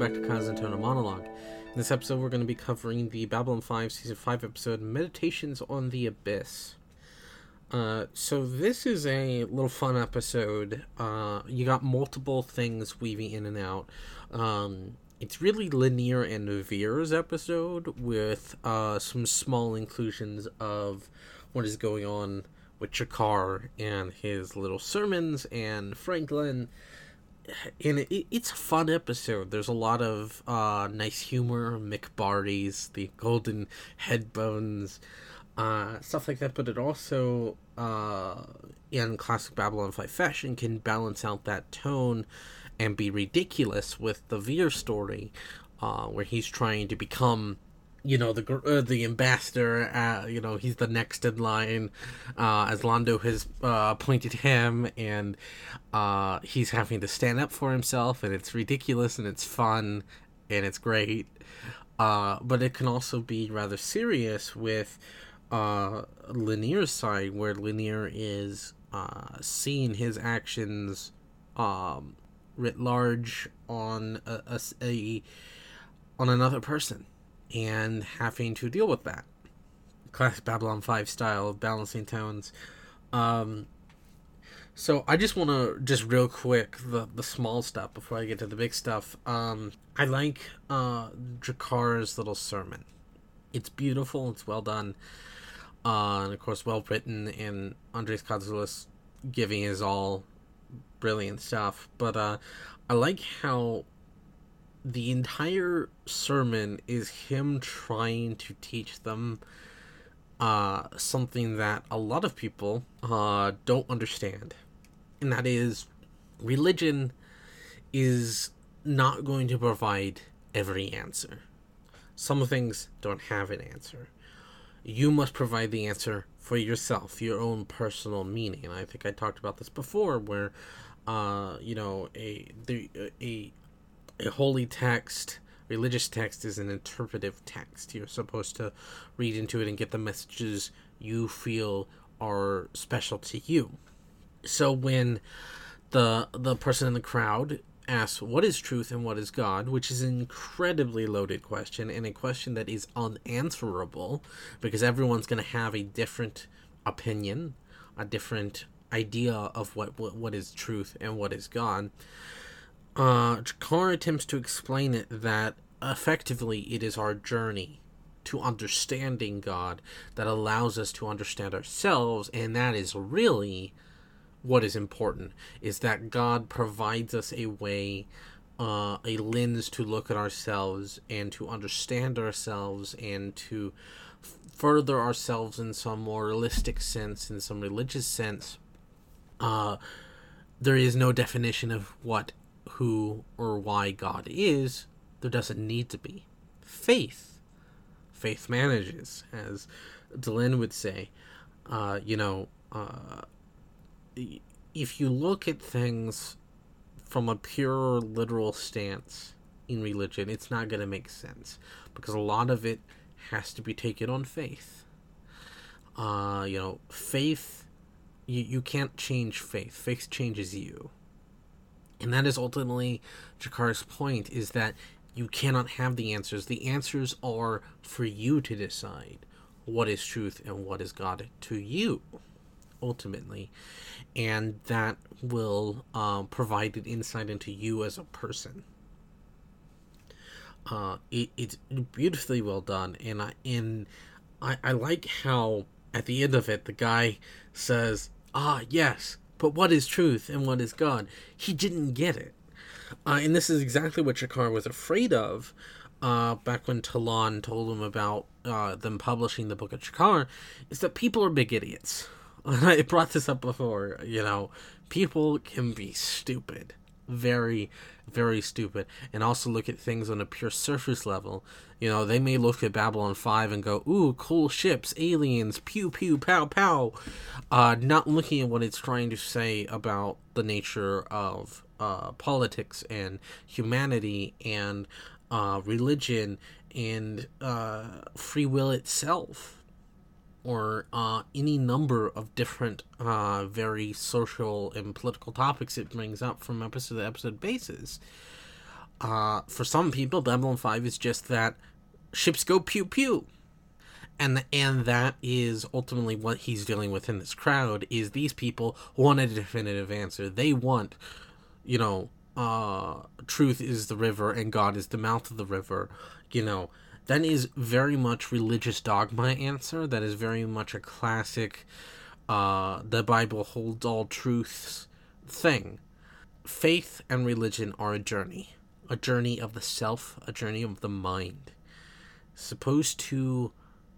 back to Kazantona Monologue. In this episode, we're going to be covering the Babylon 5 Season 5 episode, Meditations on the Abyss. Uh, so this is a little fun episode. Uh, you got multiple things weaving in and out. Um, it's really Lennier and Vir's episode with uh, some small inclusions of what is going on with G'Kar and his little sermons and Franklin and it, it's a fun episode. There's a lot of uh, nice humor, Mick Barty's, the golden headbones, uh, stuff like that. But it also, uh, in classic Babylon 5 fashion, can balance out that tone and be ridiculous with the Vir story, uh, where he's trying to become you know the uh, the ambassador uh, you know he's the next in line uh, as Londo has uh, appointed him and uh, he's having to stand up for himself and it's ridiculous and it's fun and it's great. Uh, but it can also be rather serious with Lennier's side where Lennier is seeing his actions um, writ large on a, a, a on another person and having to deal with that. Classic Babylon 5 style of balancing tones. Um, so I just want to just real quick the the small stuff before I get to the big stuff. Um, I like uh, little sermon. It's beautiful. It's well done, uh, and of course well written. And Andreas Katsulas giving his all, brilliant stuff. But uh, I like how the entire sermon is him trying to teach them uh, something that a lot of people uh, don't understand. And that is religion is not going to provide every answer. Some things don't have an answer. You must provide the answer for yourself, your own personal meaning. And I think I talked about this before, where, uh, you know, a the a a holy text, religious text, is an interpretive text. You're supposed to read into it and get the messages you feel are special to you. So when the the person in the crowd asks what is truth and what is God, which is an incredibly loaded question and a question that is unanswerable because everyone's going to have a different opinion, a different idea of what, what what is truth and what is God uh, attempts to explain it that effectively it is our journey to understanding God that allows us to understand ourselves, and that is really what is important is that God provides us a way, uh, a lens to look at ourselves and to understand ourselves and to further ourselves in some more realistic sense, in some religious sense. Uh, there is no definition of what who or why God is, there doesn't need to be. Faith. Faith manages, as Delenn would say. Uh, you know, uh, if you look at things from a pure literal stance in religion, it's not going to make sense because a lot of it has to be taken on faith. Uh, you know, faith, you, you can't change faith. Faith changes you. And that is ultimately G'Kar's point is that you cannot have the answers. The answers are for you to decide what is truth and what is God to you, ultimately. And that will uh, provide an insight into you as a person. Uh, it, it's beautifully well done, and I and I, I like how at the end of it the guy says, "Ah, yes, but what is truth and what is God? He didn't get it. Uh, and this is exactly what G'Kar was afraid of uh, back when Ta'Lon told him about uh, them publishing the Book of G'Kar, is that people are big idiots. I brought this up before, you know, people can be stupid very, very stupid. And also look at things on a pure surface level. You know, they may look at Babylon 5 and go, ooh, cool ships, aliens, pew pew, pow pow. Uh, not looking at what it's trying to say about the nature of uh, politics and humanity and uh, religion and uh, free will itself or uh, any number of different, uh, very social and political topics it brings up from episode to episode basis. Uh, for some people, Babylon 5 is just that ships go pew pew. And, and that is ultimately what he's dealing with in this crowd is these people want a definitive answer. They want, you know, uh, truth is the river and God is the mouth of the river. You know, that is very much religious dogma answer. That is very much a classic, uh, the Bible holds all truths thing. Faith and religion are a journey, a journey of the self, a journey of the mind, supposed to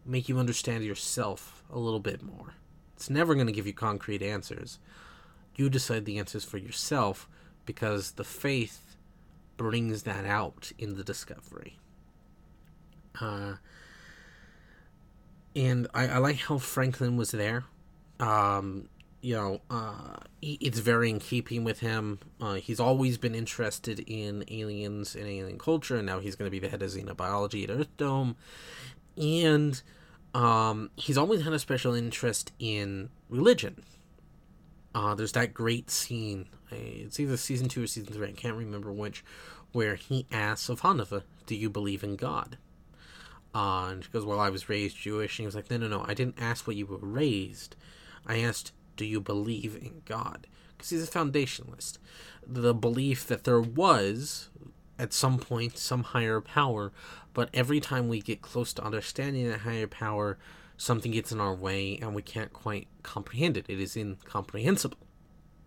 make you understand yourself a little bit more. It's never going to give you concrete answers. You decide the answers for yourself because the faith brings that out in the discovery. Uh, and I, I like how Franklin was there. Um, you know, uh, it's very in keeping with him. Uh, he's always been interested in aliens and alien culture, and now he's going to be the head of xenobiology at Earth Dome. And um, he's always had a special interest in religion. Uh, there's that great scene. It's either season two or season three. I can't remember which, where he asks Ivanova, "Do you believe in God?" Uh, and she goes, "Well, I was raised Jewish." And he was like, "No, no, no. I didn't ask what you were raised. I asked, do you believe in God?" Because he's a foundationist. The belief that there was, at some point, some higher power, but every time we get close to understanding that higher power, something gets in our way and we can't quite comprehend it. It is incomprehensible.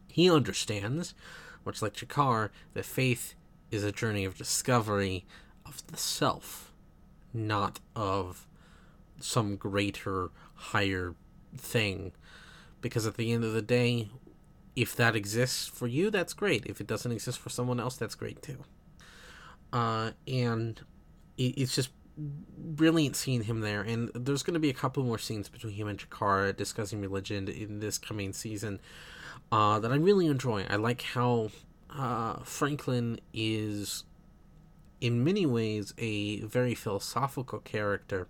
He understands, much like G'Kar, that faith is a journey of discovery of the self, not of some greater, higher thing. Because at the end of the day, if that exists for you, that's great. If it doesn't exist for someone else, that's great too. Uh, and it's just brilliant seeing him there. And there's going to be a couple more scenes between him and G'Kar discussing religion in this coming season uh, that I'm really enjoy. I like how uh, Franklin is, in many ways, a very philosophical character.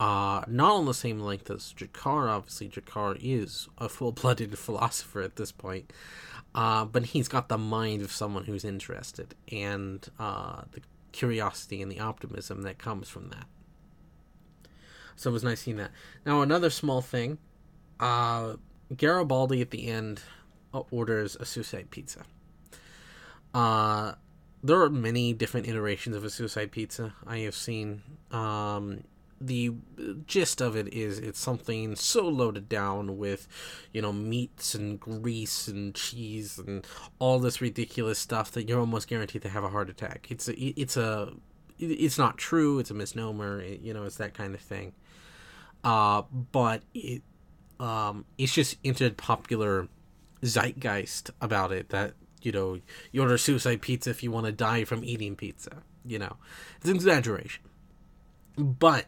Uh, not on the same length as G'Kar, obviously. G'Kar is a full blooded philosopher at this point. Uh, but he's got the mind of someone who's interested, and uh, the curiosity and the optimism that comes from that. So it was nice seeing that. Now, another small thing uh, Garibaldi at the end uh, orders a suicide pizza. There are many different iterations of a suicide pizza I have seen. Um, the gist of it is it's something so loaded down with you know meats and grease and cheese and all this ridiculous stuff that you're almost guaranteed to have a heart attack. It's a it's a it's not true. It's a misnomer. It, you know it's that kind of thing. Uh but it um it's just entered popular zeitgeist about it that you know you order suicide pizza if you want to die from eating pizza you know it's an exaggeration but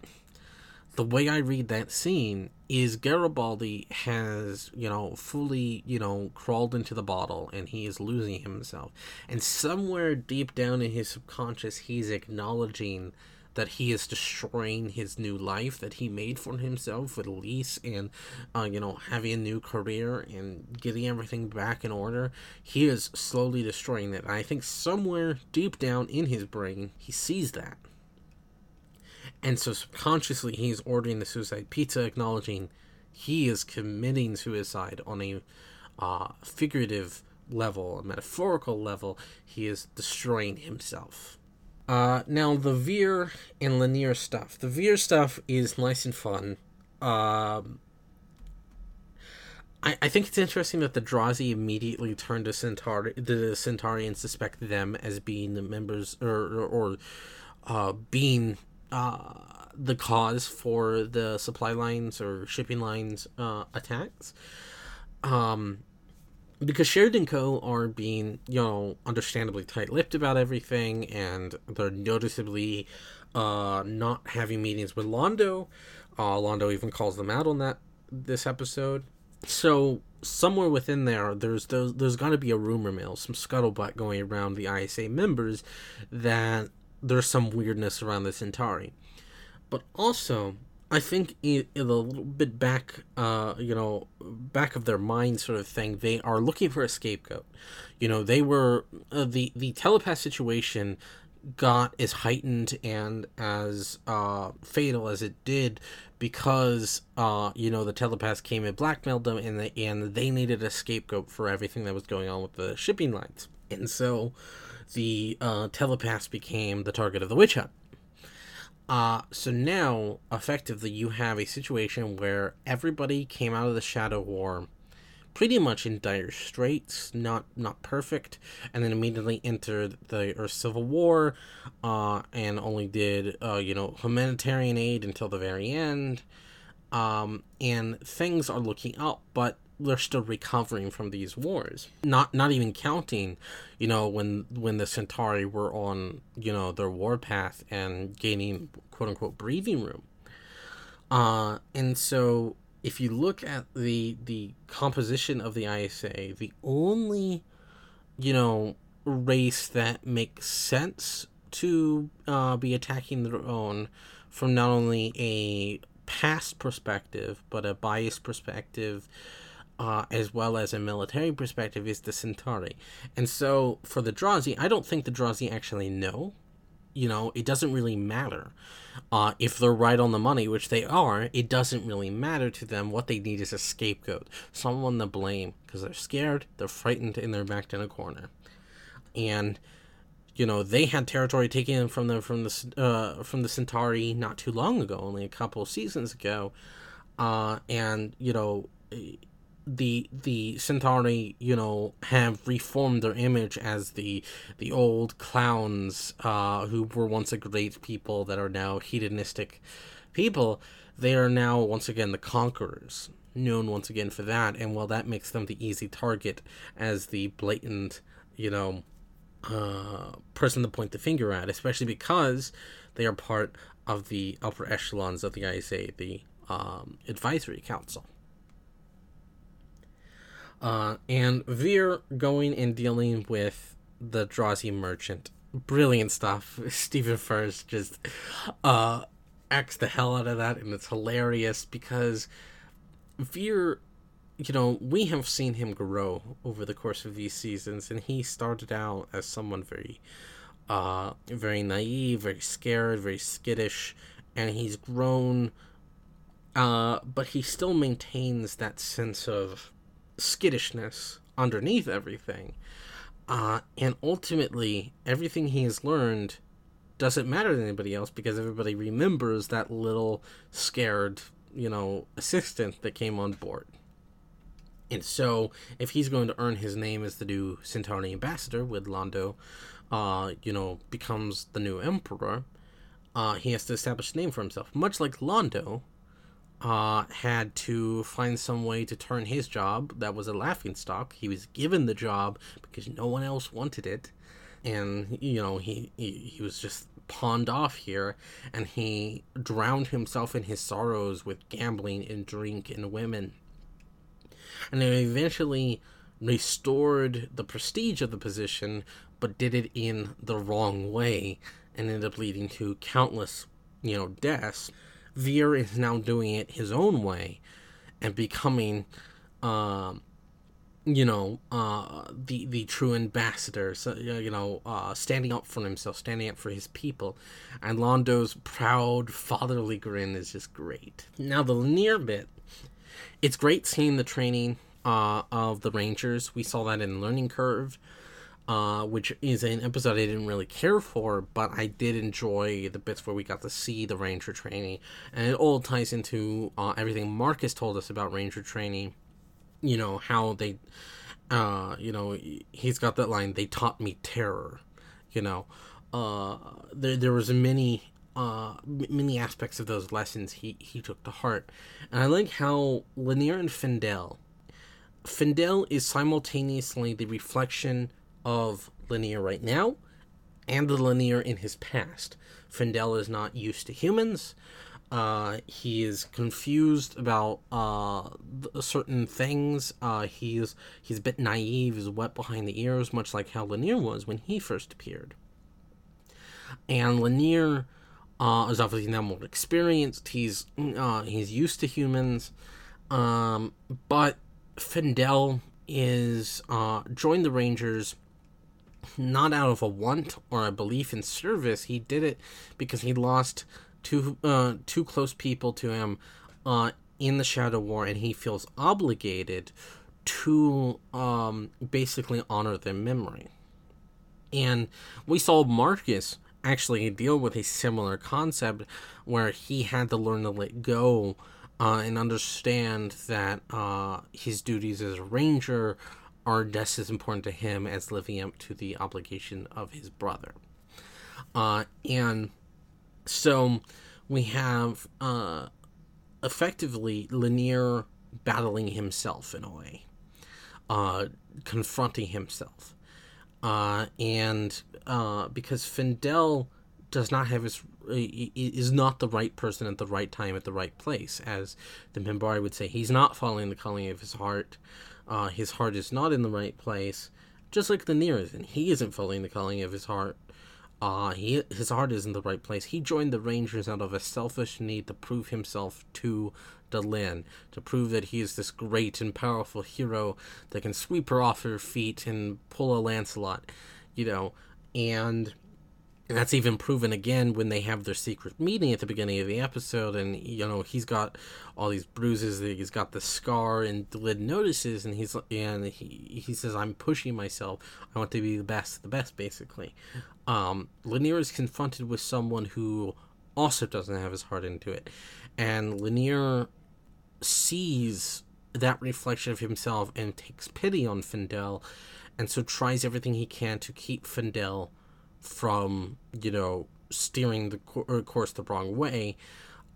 the way I read that scene is Garibaldi has, you know, fully, you know, crawled into the bottle and he is losing himself. And somewhere deep down in his subconscious, he's acknowledging that he is destroying his new life that he made for himself with Lise and, uh, you know, having a new career and getting everything back in order. He is slowly destroying that. I think somewhere deep down in his brain, he sees that and so subconsciously, he's ordering the suicide pizza, acknowledging he is committing suicide on a uh, figurative level, a metaphorical level. He is destroying himself. Uh, now, the Vir and Lennier stuff. The Vir stuff is nice and fun. Um, I, I think it's interesting that the Drazi immediately turned to Centauri. The Centaurians suspect them as being the members or or, or uh, being uh, the cause for the supply lines or shipping lines uh, attacks. Um, because Sheridan Co. are being, you know, understandably tight-lipped about everything, and they're noticeably uh, not having meetings with Londo. Uh, Londo even calls them out on that this episode. So somewhere within there, there's there's, there's got to be a rumor mill, some scuttlebutt going around the ISA members that there's some weirdness around the Centauri. But also, I think in, a little bit back, uh, you know, back of their mind, sort of thing, they are looking for a scapegoat. You know, they were uh, the the telepath situation got as heightened and as uh, fatal as it did because uh, you know the telepaths came and blackmailed them, and they, and they needed a scapegoat for everything that was going on with the shipping lines, and so the uh, telepaths became the target of the witch hunt. Uh, so now, effectively, you have a situation where everybody came out of the Shadow War pretty much in dire straits, not not perfect, and then immediately entered the Earth Civil War, uh, and only did uh, you know humanitarian aid until the very end, um, and things are looking up, but they're still recovering from these wars. Not not even counting, you know, when when the Centauri were on you know their warpath and gaining quote unquote breathing room. Uh, and so if you look at the the composition of the ISA, the only you know race that makes sense to uh, be attacking their own from not only a past perspective but a biased perspective uh, as well as a military perspective is the Centauri. And so for the Drazi, I don't think the Drazi actually know you know, it doesn't really matter. Uh, if they're right on the money, which they are, it doesn't really matter to them. What they need is a scapegoat, someone to blame, because they're scared, they're frightened, and they're backed in a corner. And you know, they had territory taken from them from the uh, from the Centauri not too long ago, only a couple seasons ago, uh, and you know the the Centauri, you know, have reformed their image as the the old clowns uh, who were once a great people that are now hedonistic people. They are now once again the conquerors, known once again for that, and while that makes them the easy target as the blatant, you know, uh, person to point the finger at, especially because they are part of the upper echelons of the ISA, the um, advisory council. Uh, and Vir going and dealing with the Drazi merchant. Brilliant stuff. Stephen Furst just uh, acts the hell out of that, and it's hilarious because Vir, you know, we have seen him grow over the course of these seasons, and he started out as someone very, uh, very naive, very scared, very skittish, and he's grown. Uh, but he still maintains that sense of skittishness underneath everything. Uh, and ultimately, everything he has learned doesn't matter to anybody else because everybody remembers that little scared, you know, assistant that came on board. And so, if he's going to earn his name as the new Centauri ambassador, with Londo, uh, you know, becomes the new emperor, uh, he has to establish a name for himself. Much like Londo, uh, had to find some way to turn his job that was a laughing stock. He was given the job because no one else wanted it, and you know he he, he was just pawned off here, and he drowned himself in his sorrows with gambling and drink and women, and then eventually restored the prestige of the position, but did it in the wrong way, and ended up leading to countless you know deaths Vir is now doing it his own way and becoming, um, you know, uh, the the true ambassador. So, you know, uh, standing up for himself, standing up for his people, and Londo's proud fatherly grin is just great. Now the Lennier bit, it's great seeing the training uh, of the Rangers. We saw that in Learning Curve uh, which is an episode I didn't really care for, but I did enjoy the bits where we got to see the ranger training, and it all ties into uh, everything Marcus told us about ranger training. You know how they, uh, you know, he's got that line. They taught me terror. You know, uh, there there was many uh many aspects of those lessons he he took to heart, and I like how Lennier and Findell. Findell is simultaneously the reflection of Lennier right now and the Lennier in his past. Findell is not used to humans. Uh, he is confused about uh, certain things. Uh, he's he's a bit naive. He's wet behind the ears, much like how Lennier was when he first appeared. And Lennier uh, is obviously now more experienced. He's uh, he's used to humans, um, but Findell is uh, joined the Rangers not out of a want or a belief in service. He did it because he lost two uh, two close people to him uh, in the Shadow War, and he feels obligated to um, basically honor their memory. And we saw Marcus actually deal with a similar concept where he had to learn to let go uh, and understand that uh, his duties as a ranger are just as important to him as living up to the obligation of his brother. Uh, and so we have uh, effectively Lennier battling himself in a way, uh, confronting himself. Uh, and uh, because Findell does not have his is not the right person at the right time at the right place, as the Minbari would say. He's not following the calling of his heart. Uh, his heart is not in the right place, just like Lennier isn't. He isn't following the calling of his heart. Uh, he his heart is in the right place. He joined the Rangers out of a selfish need to prove himself to Delenn, to prove that he is this great and powerful hero that can sweep her off her feet and pull a Lancelot, you know, and and that's even proven again when they have their secret meeting at the beginning of the episode, and you know he's got all these bruises, he's got the scar, and Lid notices, and he's and he he says, "I'm pushing myself. I want to be the best, the best." Basically, um, Lennier is confronted with someone who also doesn't have his heart into it, and Lennier sees that reflection of himself and takes pity on Findell, and so tries everything he can to keep Findell from you know steering the course the wrong way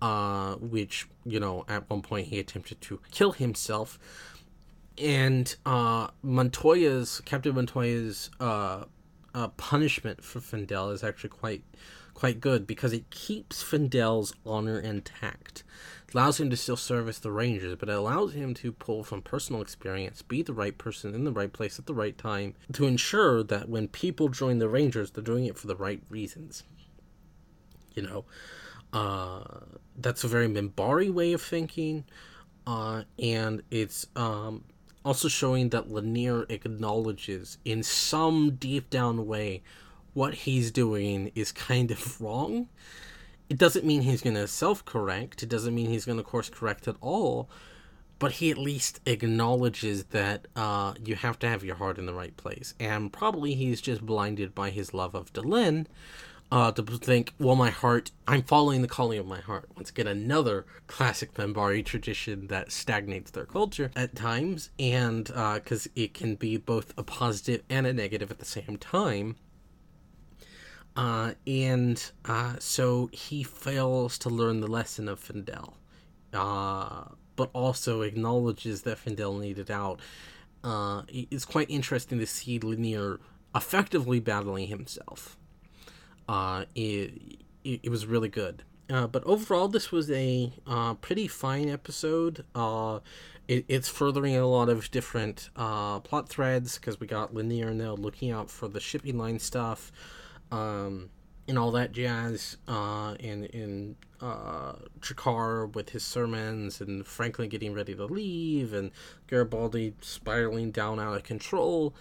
uh, which you know at one point he attempted to kill himself. And uh, montoya's captain montoya's uh, uh, punishment for Findell is actually quite quite good because it keeps Findell's honor intact allows him to still service the Rangers, but it allows him to pull from personal experience, be the right person in the right place at the right time, to ensure that when people join the Rangers, they're doing it for the right reasons. You know, uh, that's a very Minbari way of thinking, uh, and it's um, also showing that Lennier acknowledges in some deep down way what he's doing is kind of wrong it doesn't mean he's going to self correct. It doesn't mean he's going to course correct at all. But he at least acknowledges that uh, you have to have your heart in the right place. And probably he's just blinded by his love of Delenn uh, to think, well, my heart, I'm following the calling of my heart. Once again, another classic Minbari tradition that stagnates their culture at times, and because uh, it can be both a positive and a negative at the same time. Uh, and uh, so he fails to learn the lesson of Findell, uh, but also acknowledges that Findell needed out. Uh, it's quite interesting to see Lennier effectively battling himself. Uh, it, it, it, was really good. Uh, but overall, this was a pretty fine episode. It, it's furthering a lot of different plot threads because we got Lennier now looking out for the shipping line stuff um, and all that jazz, uh, in in uh, G'Kar with his sermons, and Franklin getting ready to leave, and Garibaldi spiraling down out of control.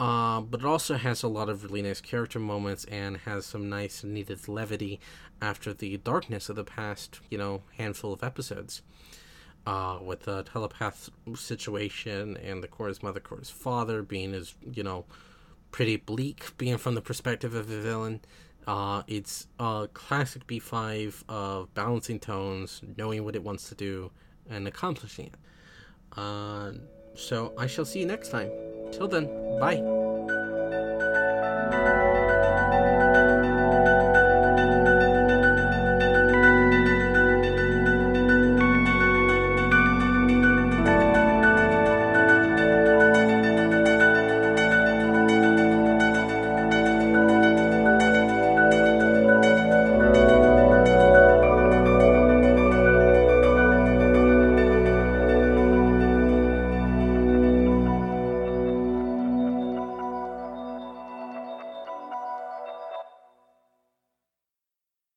Uh, but it also has a lot of really nice character moments and has some nice needed levity after the darkness of the past, you know, handful of episodes. Uh, with the telepath situation and the Corps is mother, Corps is father being as, you know, pretty bleak, being from the perspective of the villain. Uh, it's a classic B5 of balancing tones, knowing what it wants to do, and accomplishing it. Uh, so I shall see you next time. Till then, bye.